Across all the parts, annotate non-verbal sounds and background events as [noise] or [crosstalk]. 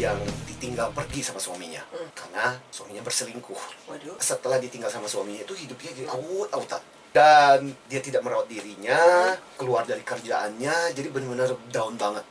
yang ditinggal pergi sama suaminya Hmm. karena suaminya berselingkuh. Waduh. Setelah ditinggal sama suaminya itu hidupnya jadi awut-awutan dan dia tidak merawat dirinya, keluar dari kerjaannya, jadi benar-benar down banget.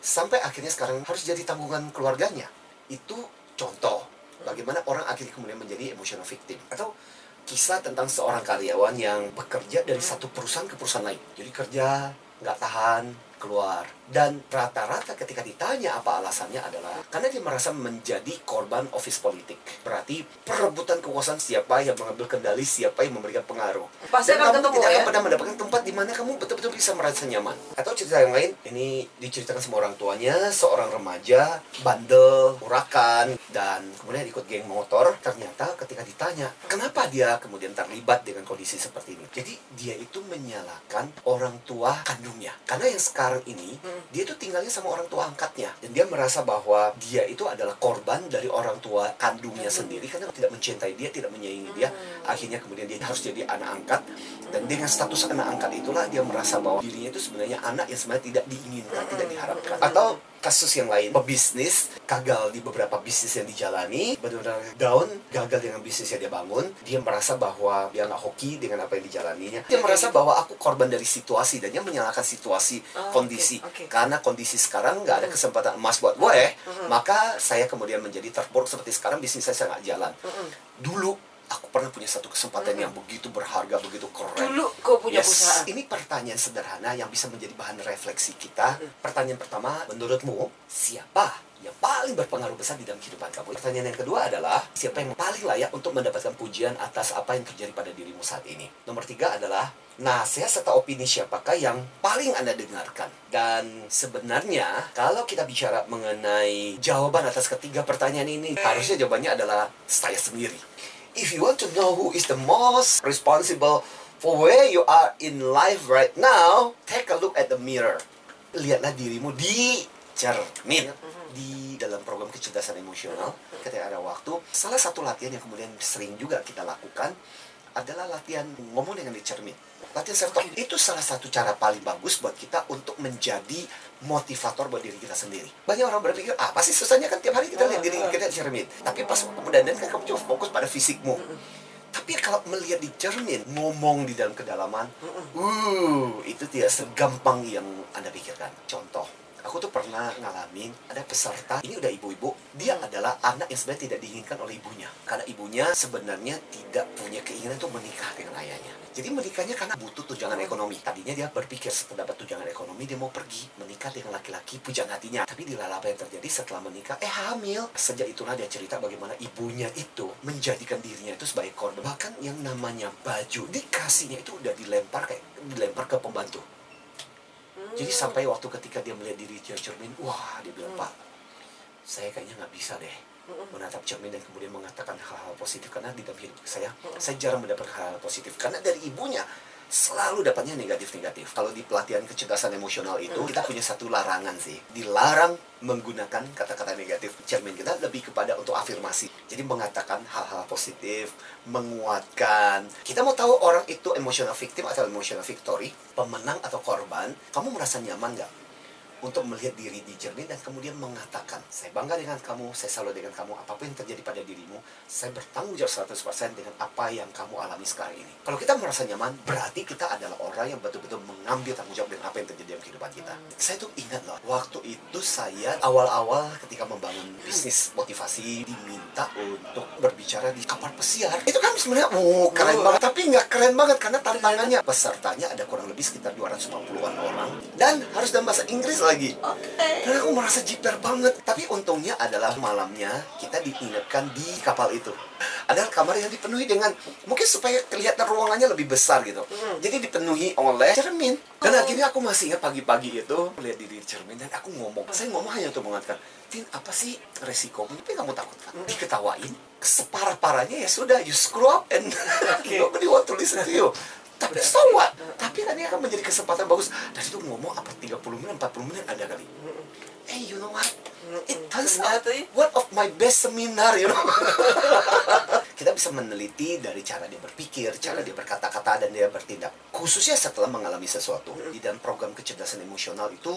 Sampai akhirnya sekarang harus jadi tanggungan keluarganya. Itu contoh bagaimana orang akhirnya kemudian menjadi emotional victim atau kisah tentang seorang karyawan yang bekerja dari satu perusahaan ke perusahaan lain. Jadi kerja nggak tahan keluar. Dan rata-rata ketika ditanya apa alasannya adalah karena dia merasa menjadi korban office politik. Berarti perebutan kekuasaan siapa yang mengambil kendali siapa yang memberikan pengaruh. Pasti dan akan kamu ketemu tidak ya. akan pernah mendapatkan tempat di mana kamu betul-betul bisa merasa nyaman. Atau cerita yang lain ini diceritakan sama orang tuanya seorang remaja bandel urakan dan kemudian ikut geng motor. Ternyata ketika ditanya kenapa dia kemudian terlibat dengan kondisi seperti ini? Jadi dia itu menyalahkan orang tua kandungnya. Karena yang sekarang ini Hmm. dia itu tinggalnya sama orang tua angkatnya. Dan dia merasa bahwa dia itu adalah korban dari orang tua kandungnya sendiri karena tidak mencintai dia tidak menyayangi dia. Akhirnya kemudian dia harus jadi anak angkat. Dan dengan status anak angkat itulah dia merasa bahwa dirinya itu sebenarnya anak yang sebenarnya tidak diinginkan tidak diharapkan. Atau kasus yang lain. Pebisnis gagal di beberapa bisnis yang dijalani benar-benar down gagal dengan bisnis yang dia bangun. Dia merasa bahwa dia nggak hoki dengan apa yang dijalaninya. Dia merasa bahwa aku korban dari situasi dan dia menyalahkan situasi Oh, kondisi. oke, oke. karena kondisi sekarang nggak ada kesempatan emas buat gue maka saya kemudian menjadi terpuruk seperti sekarang bisnis saya nggak jalan. Dulu aku pernah punya satu kesempatan yang begitu berharga begitu punya Yes. perusahaan. Ini pertanyaan sederhana yang bisa menjadi bahan refleksi kita. Pertanyaan pertama, menurutmu siapa yang paling berpengaruh besar di dalam kehidupan kamu? Pertanyaan yang kedua adalah siapa yang paling layak untuk mendapatkan pujian atas apa yang terjadi pada dirimu saat ini? Nomor tiga adalah nasihat serta opini siapakah yang paling Anda dengarkan? Dan sebenarnya kalau kita bicara mengenai jawaban atas ketiga pertanyaan ini, harusnya jawabannya adalah saya sendiri. If you want to know who is the most responsible for where you are in life right now, take a look at the mirror. Lihatlah dirimu di cermin di dalam program kecerdasan emosional. Ketika ada waktu salah satu latihan yang kemudian sering juga kita lakukan adalah latihan ngomong dengan di cermin. Latihan self talk itu salah satu cara paling bagus buat kita untuk menjadi motivator buat diri kita sendiri. Banyak orang berpikir ah pasti susahnya kan tiap hari kita lihat diri kita di cermin? Tapi pas kamu dandan kan kamu cuma fokus pada fisikmu tapi kalau melihat di cermin ngomong di dalam kedalaman uh itu tidak segampang yang anda pikirkan. Contoh aku tuh pernah ngalamin ada peserta. Ini udah ibu-ibu. Dia adalah anak yang sebenarnya tidak diinginkan oleh ibunya. Karena ibunya sebenarnya tidak punya keinginan untuk menikah dengan ayahnya. Jadi menikahnya karena butuh tunjangan ekonomi. Tadinya dia berpikir setelah dapat tunjangan ekonomi dia mau pergi menikah dengan laki-laki pujang hatinya. Tapi di apa yang terjadi setelah menikah? Eh hamil. Sejak itulah dia cerita bagaimana ibunya itu menjadikan dirinya itu sebagai korban. Bahkan yang namanya baju dikasihnya itu udah dilempar kayak dilempar ke pembantu jadi sampai waktu ketika dia melihat diri di cermin, wah dia bilang pak, saya kayaknya nggak bisa deh menatap cermin dan kemudian mengatakan hal-hal positif karena di dalam hidup saya saya jarang mendapat hal-hal positif. Karena dari ibunya selalu dapatnya negatif-negatif. Kalau di pelatihan kecerdasan emosional itu kita punya satu larangan sih, dilarang menggunakan kata-kata negatif. Cermin kita lebih kepada untuk afirmasi. Jadi mengatakan hal-hal positif, menguatkan. Kita mau tahu orang itu emotional victim atau emotional victory, pemenang atau korban. Kamu merasa nyaman nggak? Untuk melihat diri di cermin dan kemudian mengatakan, saya bangga dengan kamu, saya salut dengan kamu, apa pun yang terjadi pada dirimu, saya bertanggung jawab 100% dengan apa yang kamu alami sekarang ini. Kalau kita merasa nyaman, berarti kita adalah orang yang betul-betul mengambil tanggung jawab dengan apa yang terjadi dalam kehidupan kita. Saya tuh ingat loh, waktu itu saya awal-awal ketika membangun bisnis motivasi diminta untuk berbicara di kapal pesiar. Itu kan sebenarnya, oh keren banget, tapi nggak keren banget karena tantangannya pesertanya ada kurang lebih sekitar 250-an orang dan harus dalam bahasa Inggris lagi. Oke. Dan aku merasa jiper banget. Tapi untungnya adalah malamnya kita diinapkan di kapal itu. Ada kamar yang dipenuhi dengan mungkin supaya kelihatan ruangannya lebih besar gitu. Jadi dipenuhi oleh cermin. Dan akhirnya aku masih ingat pagi-pagi itu melihat diri di cermin dan aku ngomong. Saya ngomong hanya untuk mengatakan, Tin, apa sih resikomu? Tapi kamu takut kan? Diketawain. Separah-parahnya ya sudah, you screw up and [laughs] nobody [laughs] want to listen to you. Tapi so what? Tapi ini akan menjadi kesempatan bagus. Dan itu ngomong apa 30 menit, 40 menit ada kali. Eh, you know what? It turns out Ternyata ya. one of my best seminar, you know. [laughs] Kita bisa meneliti dari cara dia berpikir, cara dia berkata-kata, dan dia bertindak. Khususnya setelah mengalami sesuatu. Di dalam program kecerdasan emosional itu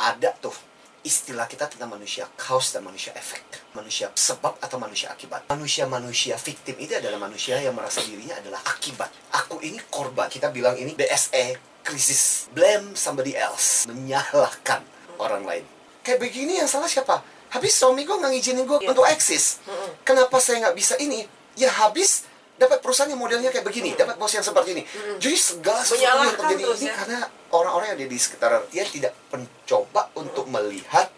ada tuh istilah kita tentang manusia kaos dan manusia efek. Manusia sebab atau manusia akibat. Manusia-manusia victim itu adalah manusia yang merasa dirinya adalah akibat. Aku ini korban. Kita bilang ini BSE, krisis. Blame somebody else. Menyalahkan orang lain. Kayak begini yang salah siapa? Habis suami gue nggak ngizinin gue Iya. untuk eksis. Kenapa saya nggak bisa ini? Ya habis dapat perusahaan yang modelnya kayak begini, dapat bos yang seperti ini. Jadi segala sesuatu yang terjadi ini ya. karena orang-orang yang ada di sekitar dia tidak mencoba untuk melihat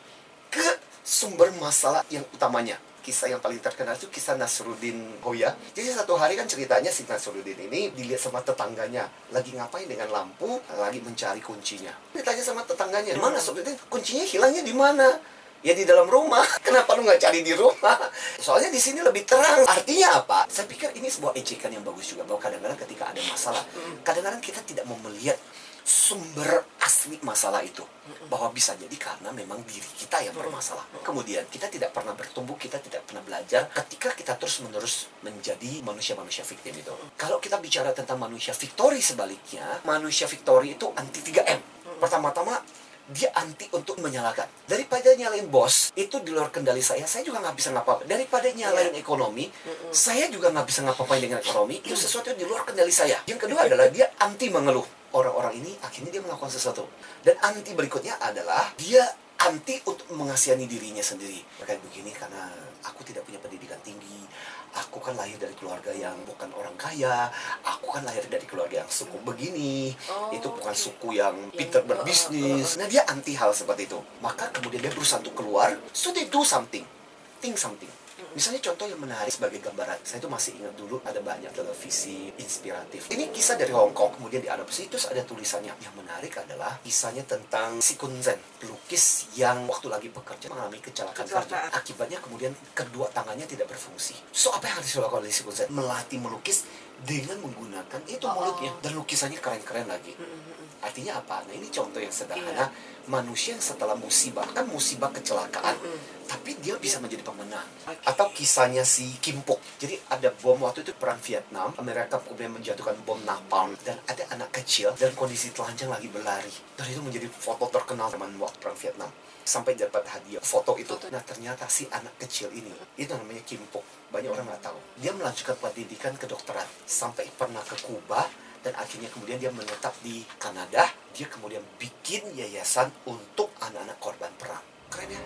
ke sumber masalah yang utamanya. Kisah yang paling terkenal itu kisah Nasruddin Hoya. Jadi satu hari kan ceritanya si Nasruddin ini dilihat sama tetangganya lagi ngapain dengan lampu, lagi mencari kuncinya. Ditanya sama tetangganya, mana Nasruddin? Kuncinya hilangnya di mana? Ya di dalam rumah. [laughs] Kenapa lu nggak cari di rumah? [laughs] Soalnya di sini lebih terang. Artinya apa? Saya pikir ini sebuah ejekan yang bagus juga bahwa kadang-kadang ketika ada masalah, kadang-kadang kita tidak mau melihat sumber asli masalah itu bahwa bisa jadi karena memang diri kita yang bermasalah. Kemudian kita tidak pernah bertumbuh, kita tidak pernah belajar ketika kita terus-menerus menjadi manusia-manusia victim itu. Kalau kita bicara tentang manusia victory sebaliknya, manusia victory itu anti 3M. Pertama-tama dia anti untuk menyalahkan. Daripada nyalain bos, itu di luar kendali saya, saya juga nggak bisa ngapa-ngapain. Daripada nyalain ekonomi, saya juga nggak bisa ngapa-ngapain dengan ekonomi, itu sesuatu yang di luar kendali saya. Yang kedua adalah dia anti mengeluh. Orang-orang ini akhirnya dia melakukan sesuatu. Dan anti berikutnya adalah dia anti untuk mengasihani dirinya sendiri. Kayak begini karena aku tidak punya pendidikan tinggi, aku kan lahir dari keluarga yang bukan orang kaya, aku kan lahir dari keluarga yang suku begini, Oh, itu bukan oke. suku yang pinter berbisnis. Nah dia anti hal seperti itu. Maka kemudian dia berusaha untuk keluar, so they do something, think something. Misalnya contoh yang menarik sebagai gambaran, saya itu masih ingat dulu ada banyak televisi inspiratif. Ini kisah dari Hong Kong, kemudian diadopsi, terus ada tulisannya. Yang menarik adalah kisahnya tentang si Kun Zen, pelukis yang waktu lagi bekerja mengalami kecelakaan kerja. Akibatnya kemudian kedua tangannya tidak berfungsi. So apa yang harus dilakukan oleh si Kun Zen? Melatih melukis dengan menggunakan itu Oh. mulutnya. Dan lukisannya keren-keren lagi. Artinya apa? Nah ini contoh yang sederhana. Manusia yang setelah musibah, kan musibah kecelakaan. Tapi dia bisa menjadi pemenang. Oke. Atau kisahnya si Kim Pok. Jadi ada bom waktu itu perang Vietnam. Amerika kemudian menjatuhkan bom napalm. Dan ada anak kecil dan kondisi telanjang lagi berlari. Dan itu menjadi foto terkenal zaman waktu perang Vietnam. Sampai dapat hadiah foto itu. Nah ternyata si anak kecil ini, itu namanya Kim Pok. Banyak orang nggak tahu. Dia melanjutkan pendidikan kedokteran. Sampai pernah ke Kuba dan akhirnya kemudian dia menetap di Kanada. Dia kemudian bikin yayasan untuk anak-anak korban perang. Keren ya?